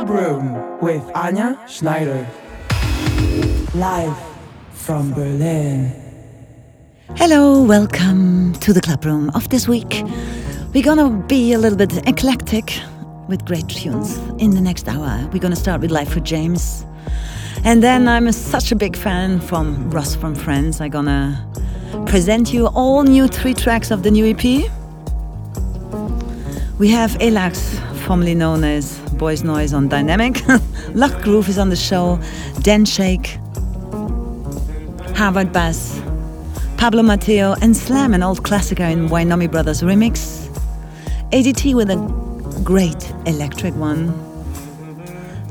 Club Room with Anja Schneider. Live from Berlin. Hello, welcome to the Club Room of this week. We're gonna be a little bit eclectic with great tunes in the next hour. We're gonna start with Life for James. And then I'm a, such a big fan from Russ from Friends. I'm gonna present you all new three tracks of the new EP. We have Elax, formerly known as Boys Noize on Dynamic. Luck Groove is on the show. Dan Shake, Harvard Bass, Pablo Mateo, and Slam, an old classicer in Wynomi Brothers remix. ADT with a great electric one.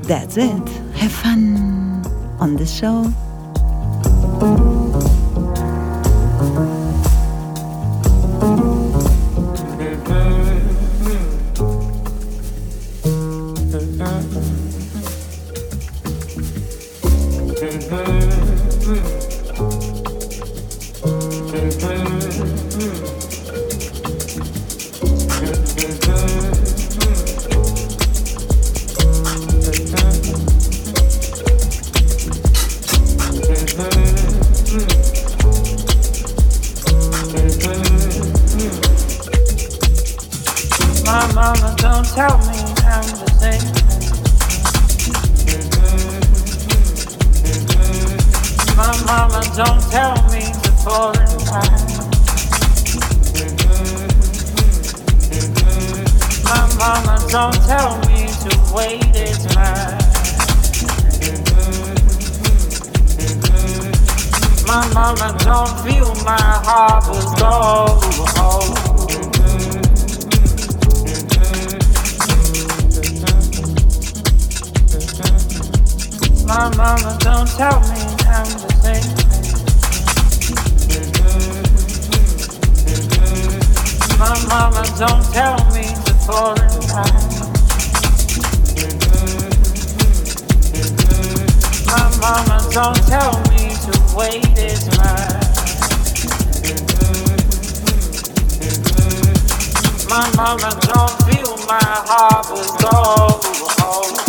That's it. Have fun on this show. my mama don't feel my heart was My mama don't tell me I'm the same. My mama don't tell me to fall in. My mama don't tell me. My mama don't feel my heart was all.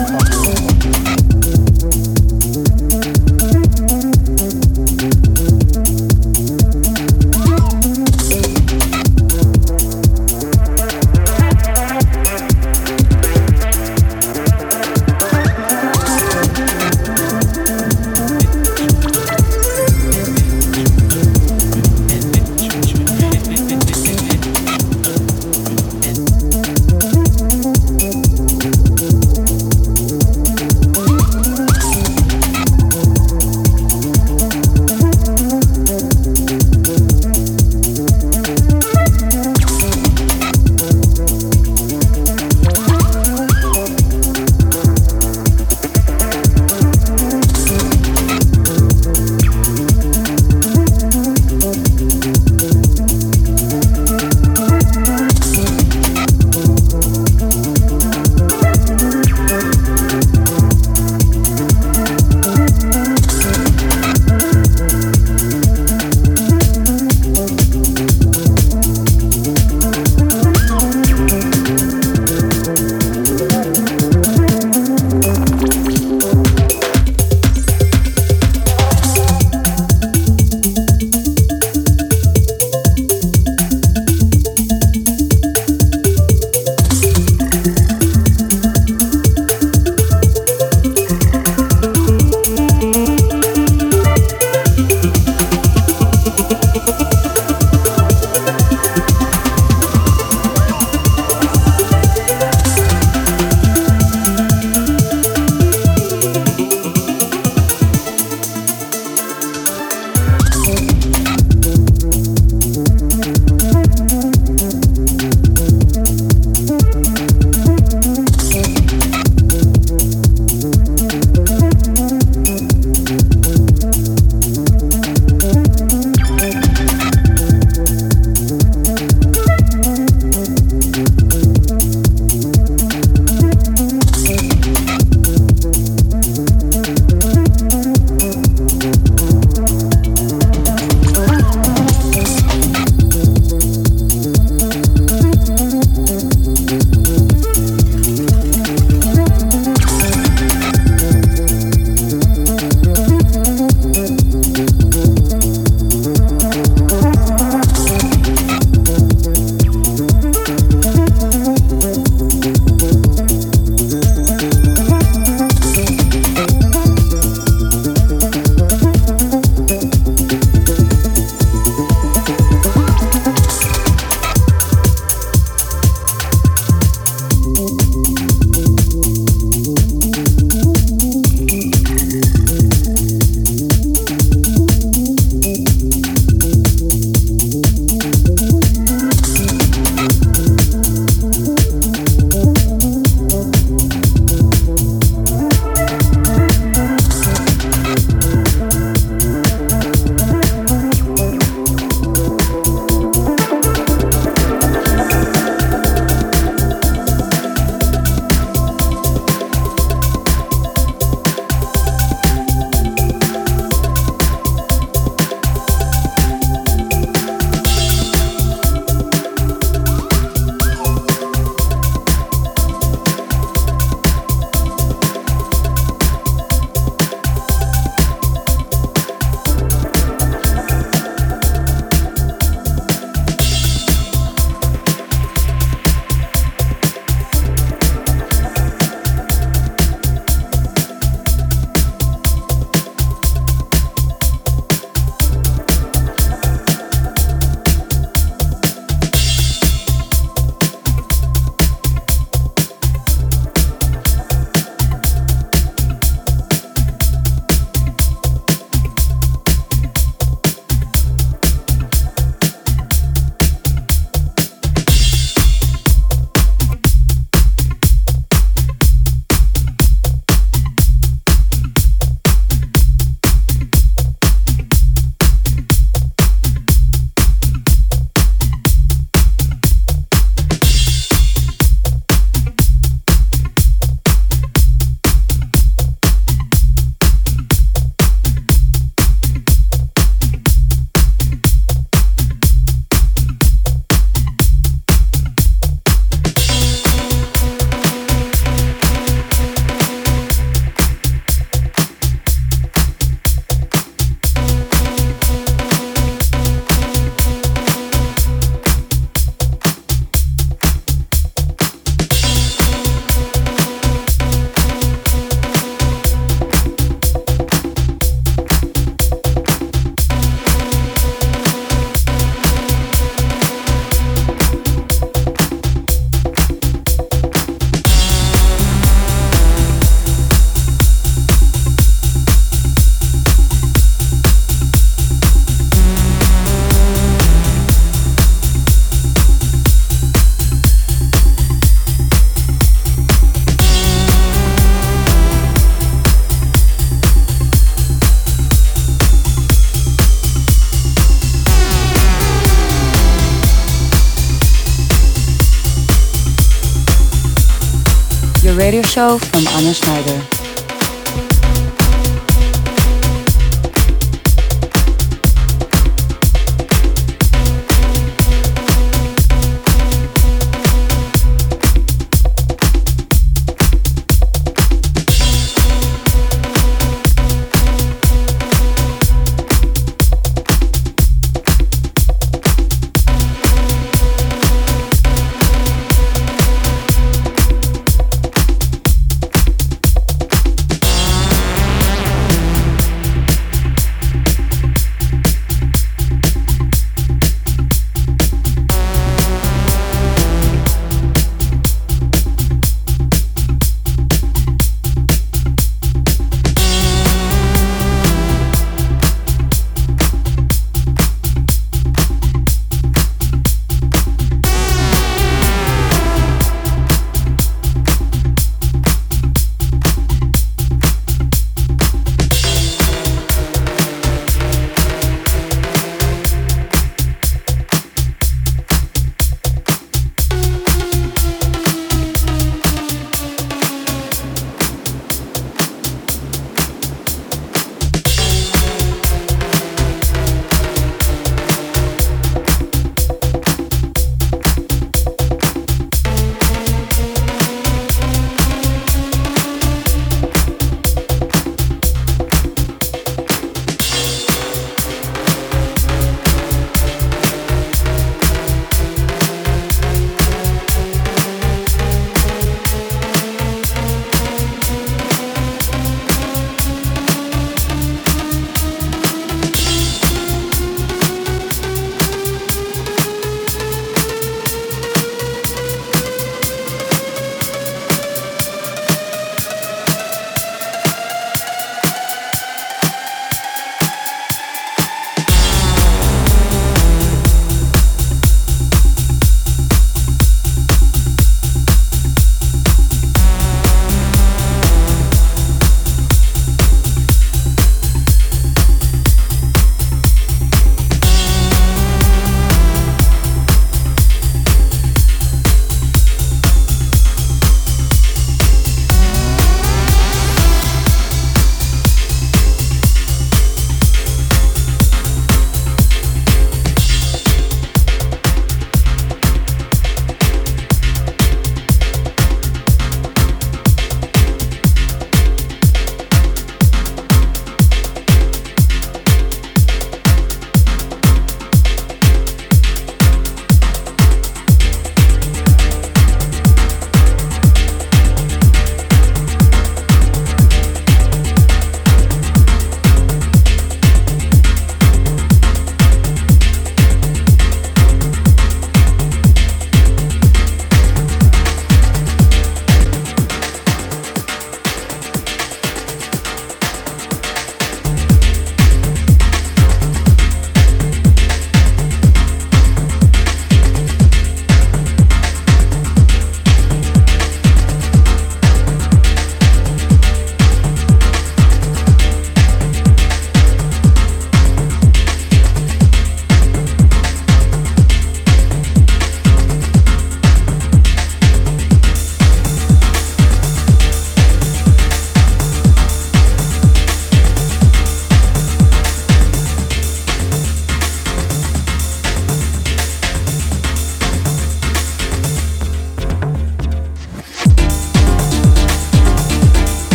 Radio show from Anja Schneider.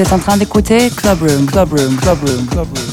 Êtes en train d'écouter Club Room, Club Room, Club Room, Club Room.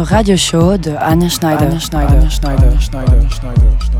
Votre radio show de Anne Schneider. Anne Schneider. Anne Schneider. Anne Schneider. Anne Schneider.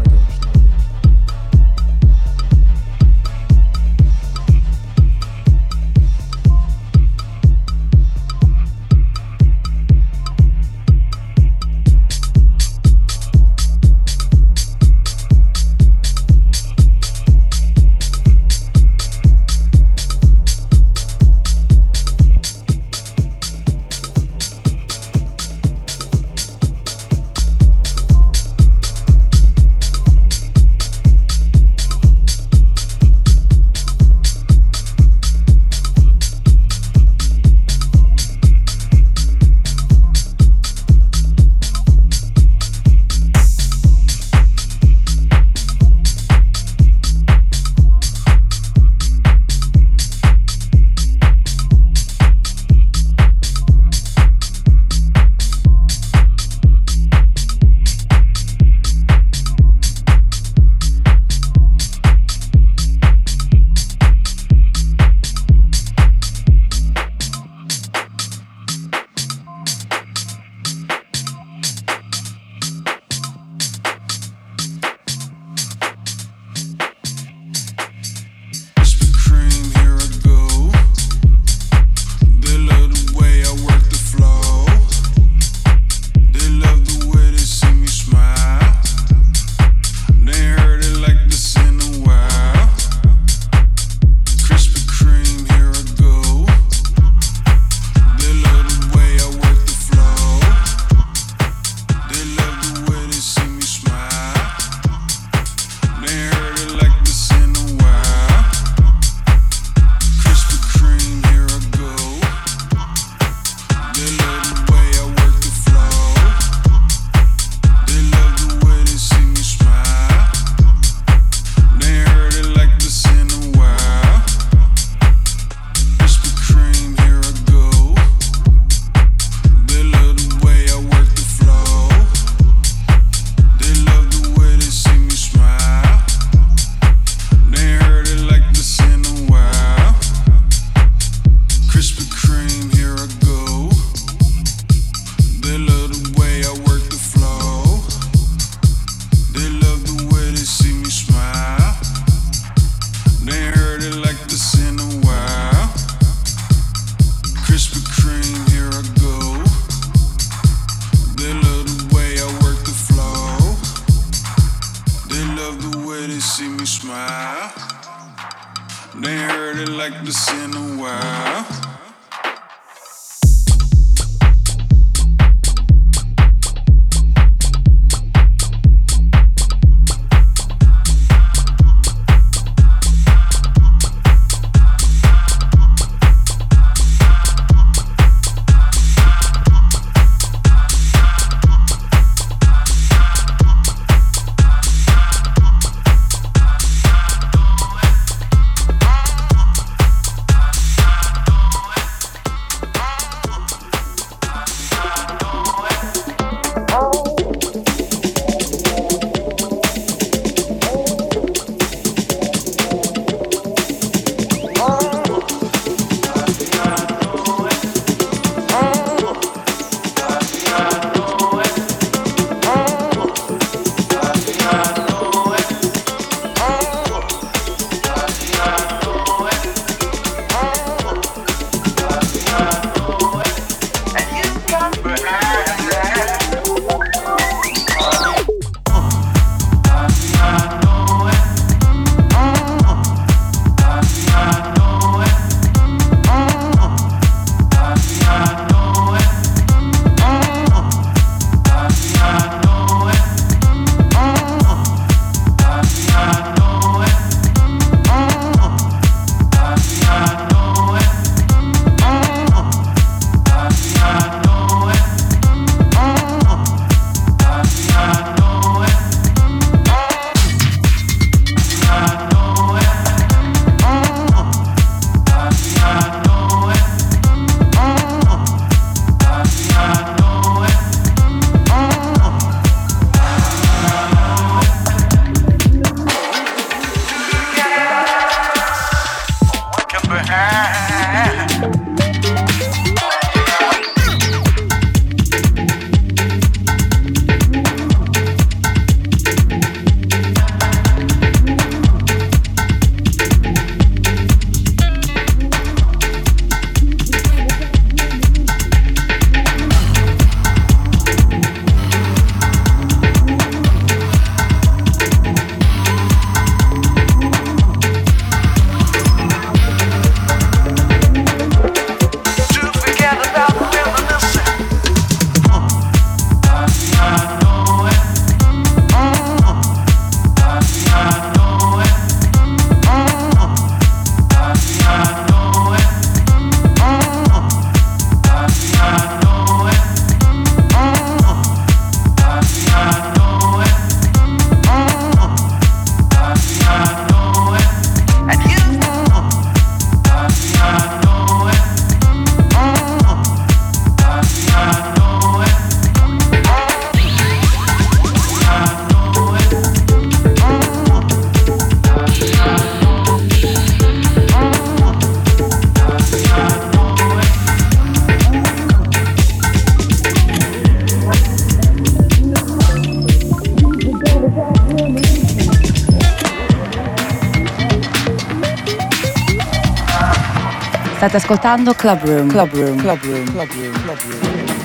State ascoltando Club Room, Club Room, Club Room, Club Room, Club Room.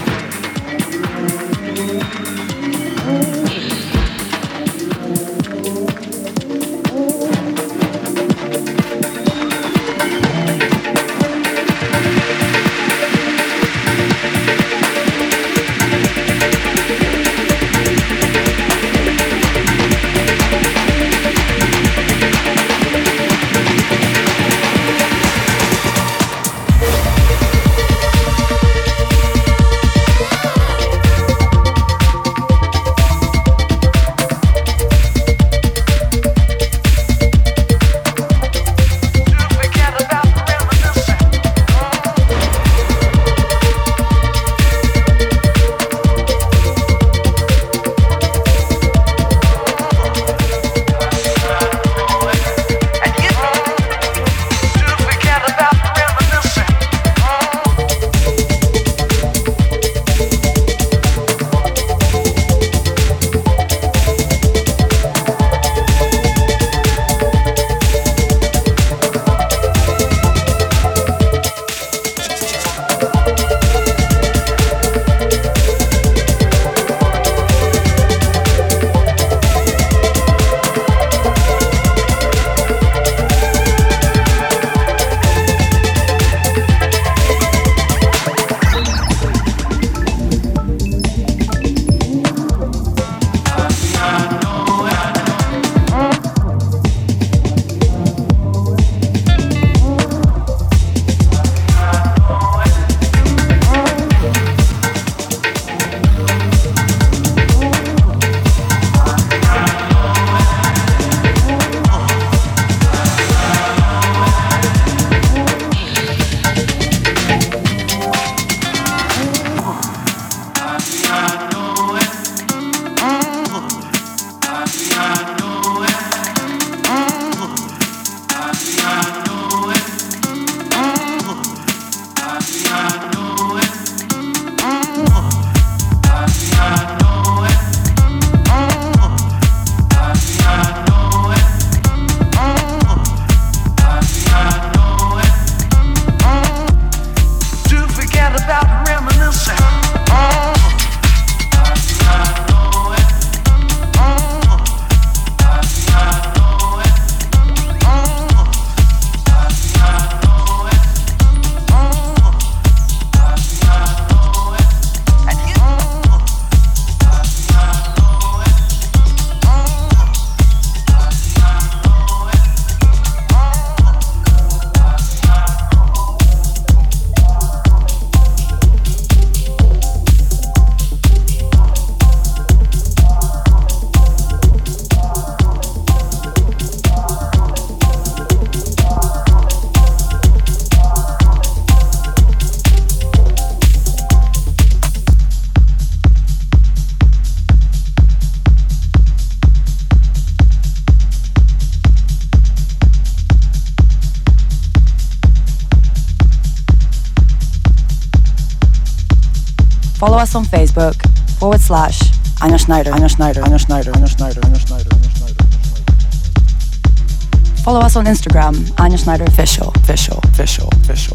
On Facebook forward slash Anja Schneider, Anja Schneider, Anja Schneider, Anja Schneider, Anja Schneider, Anja Schneider. Follow us on Instagram, Anja Schneider Official, Official, Official, Official,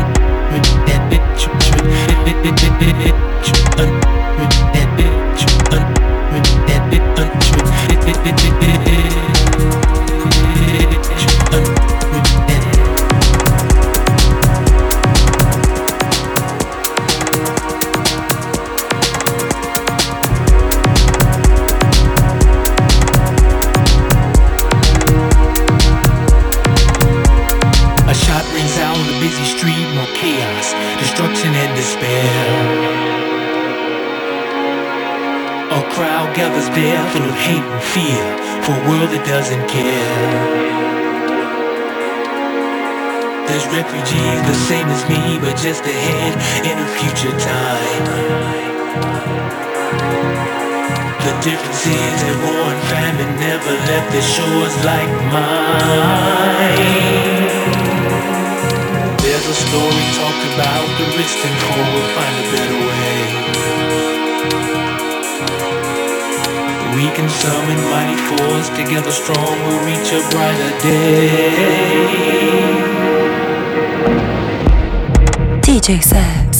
Thank you. is there, full of hate and fear for a world that doesn't care. There's refugees the same as me, but just ahead in a future time. The difference is that war and famine never left the shores like mine. There's a story talked about the rich and poor will find a better way we can summon mighty force. Together strong, we'll reach a brighter day. DJ Sam,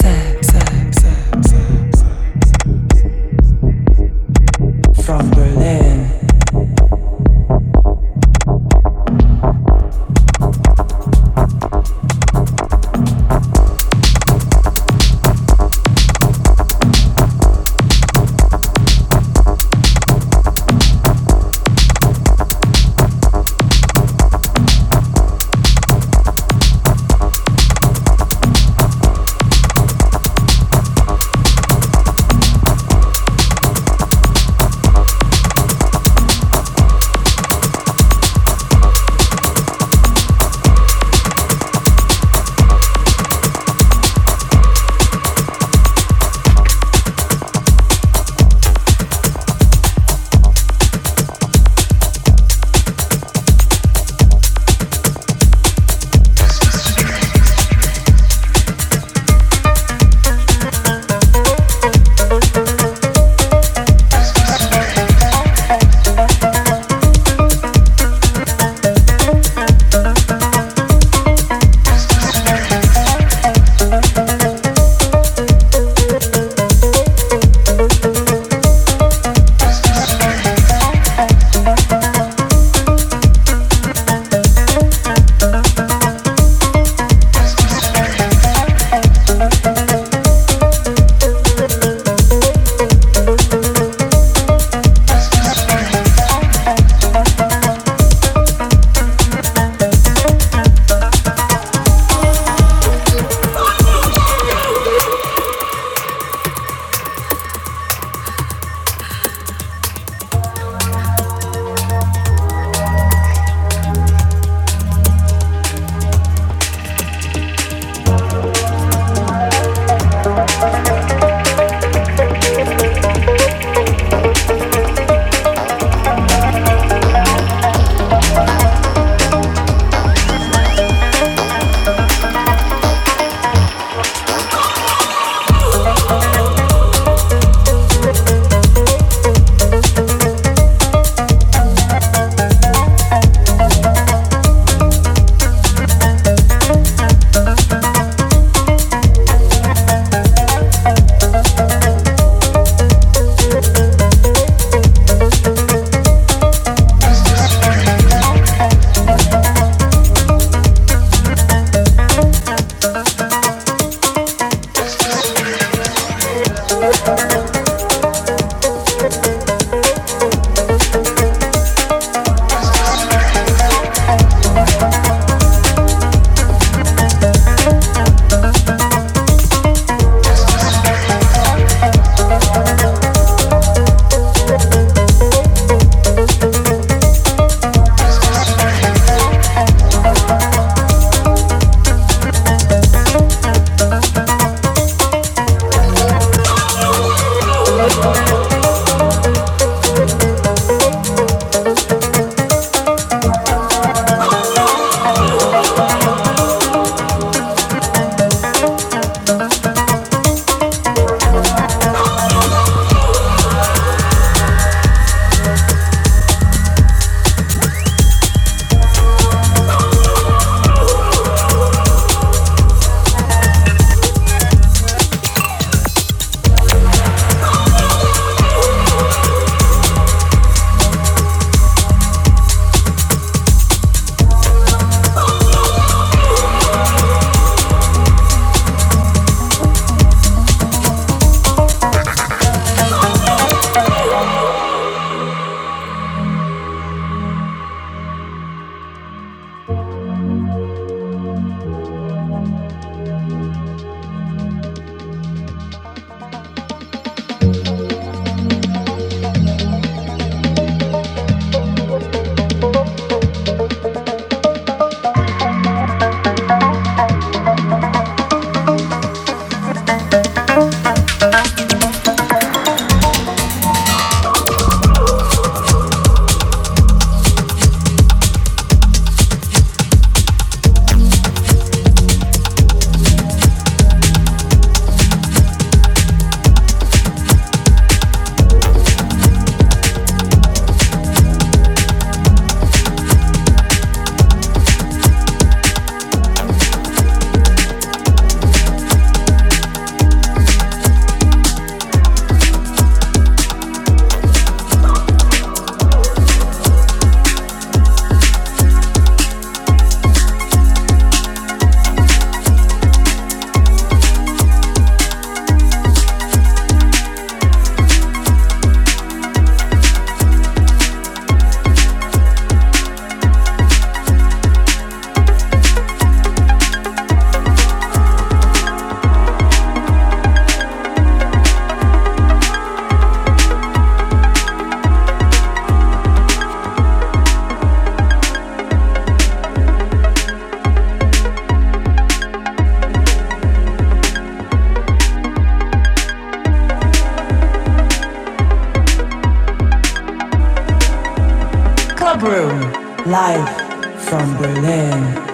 Broom, live from Berlin.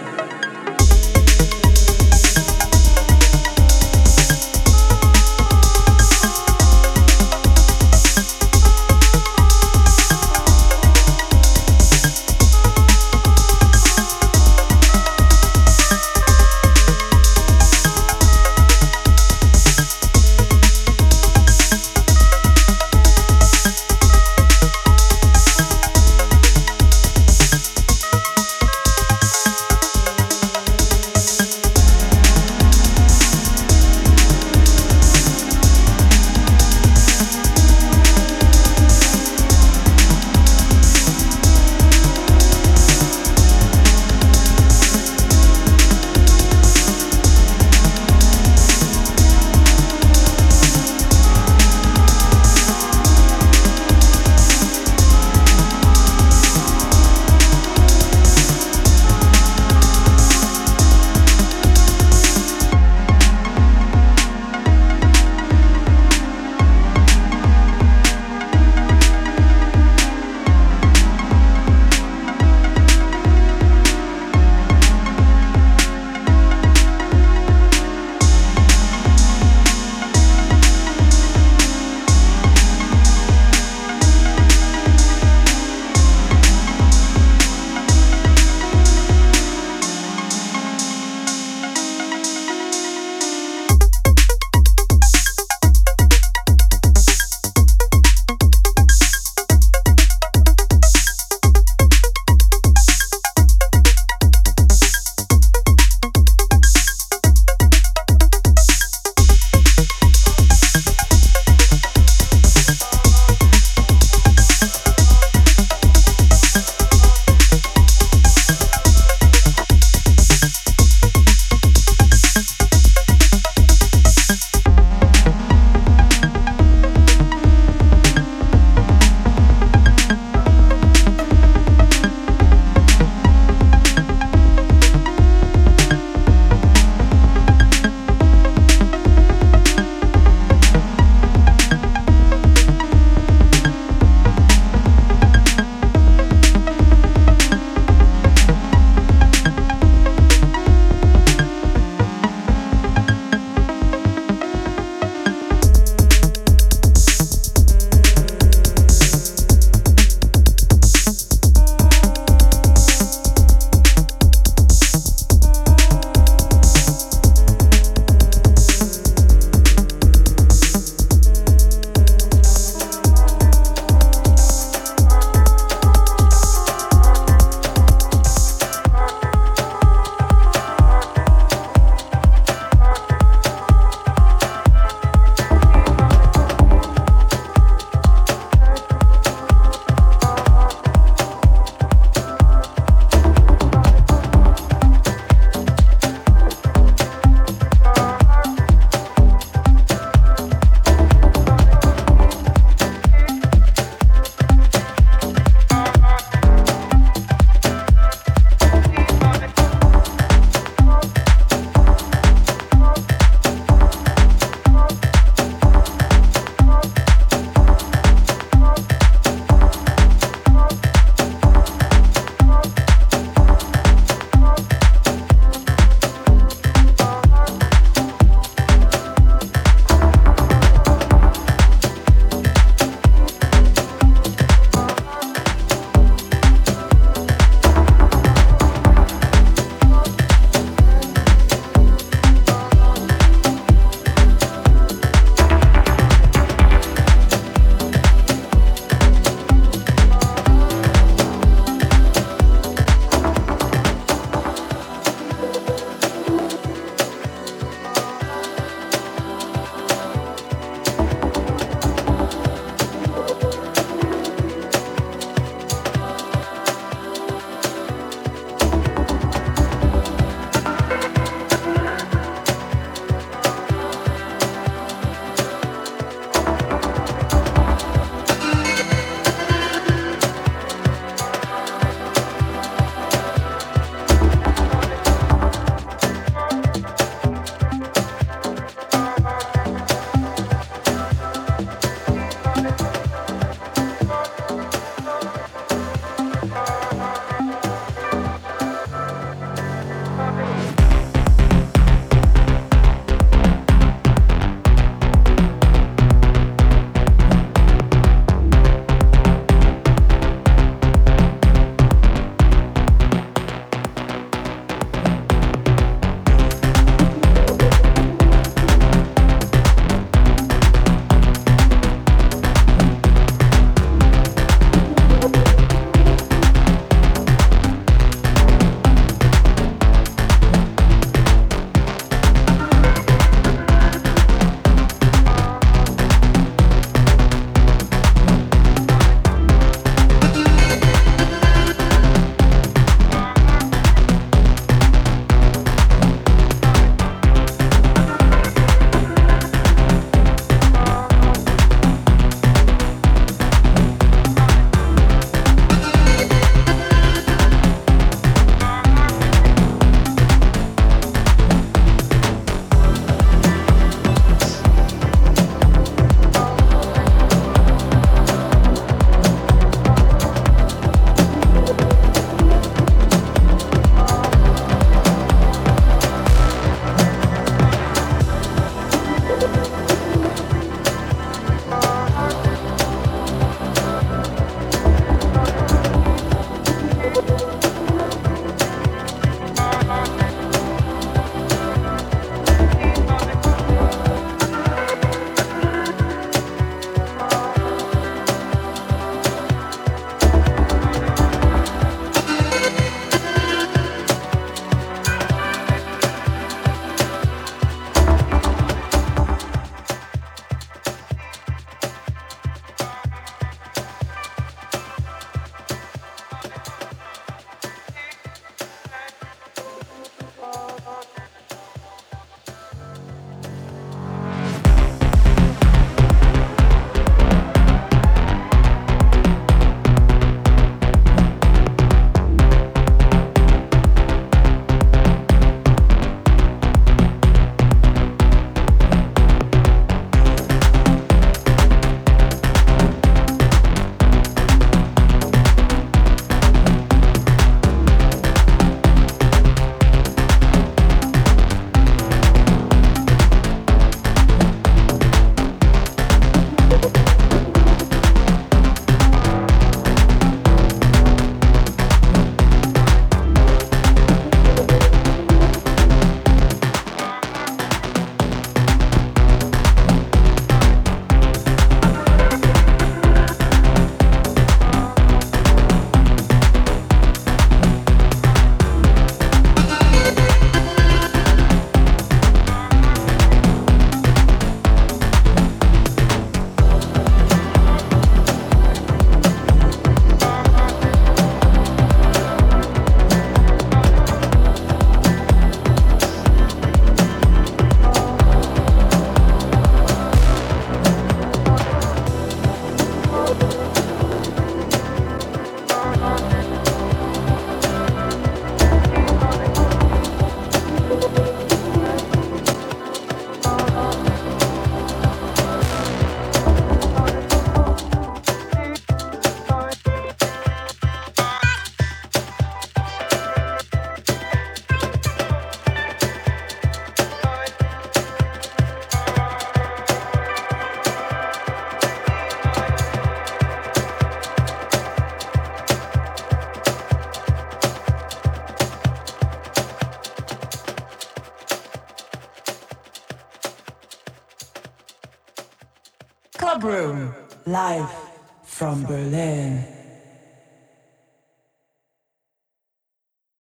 Club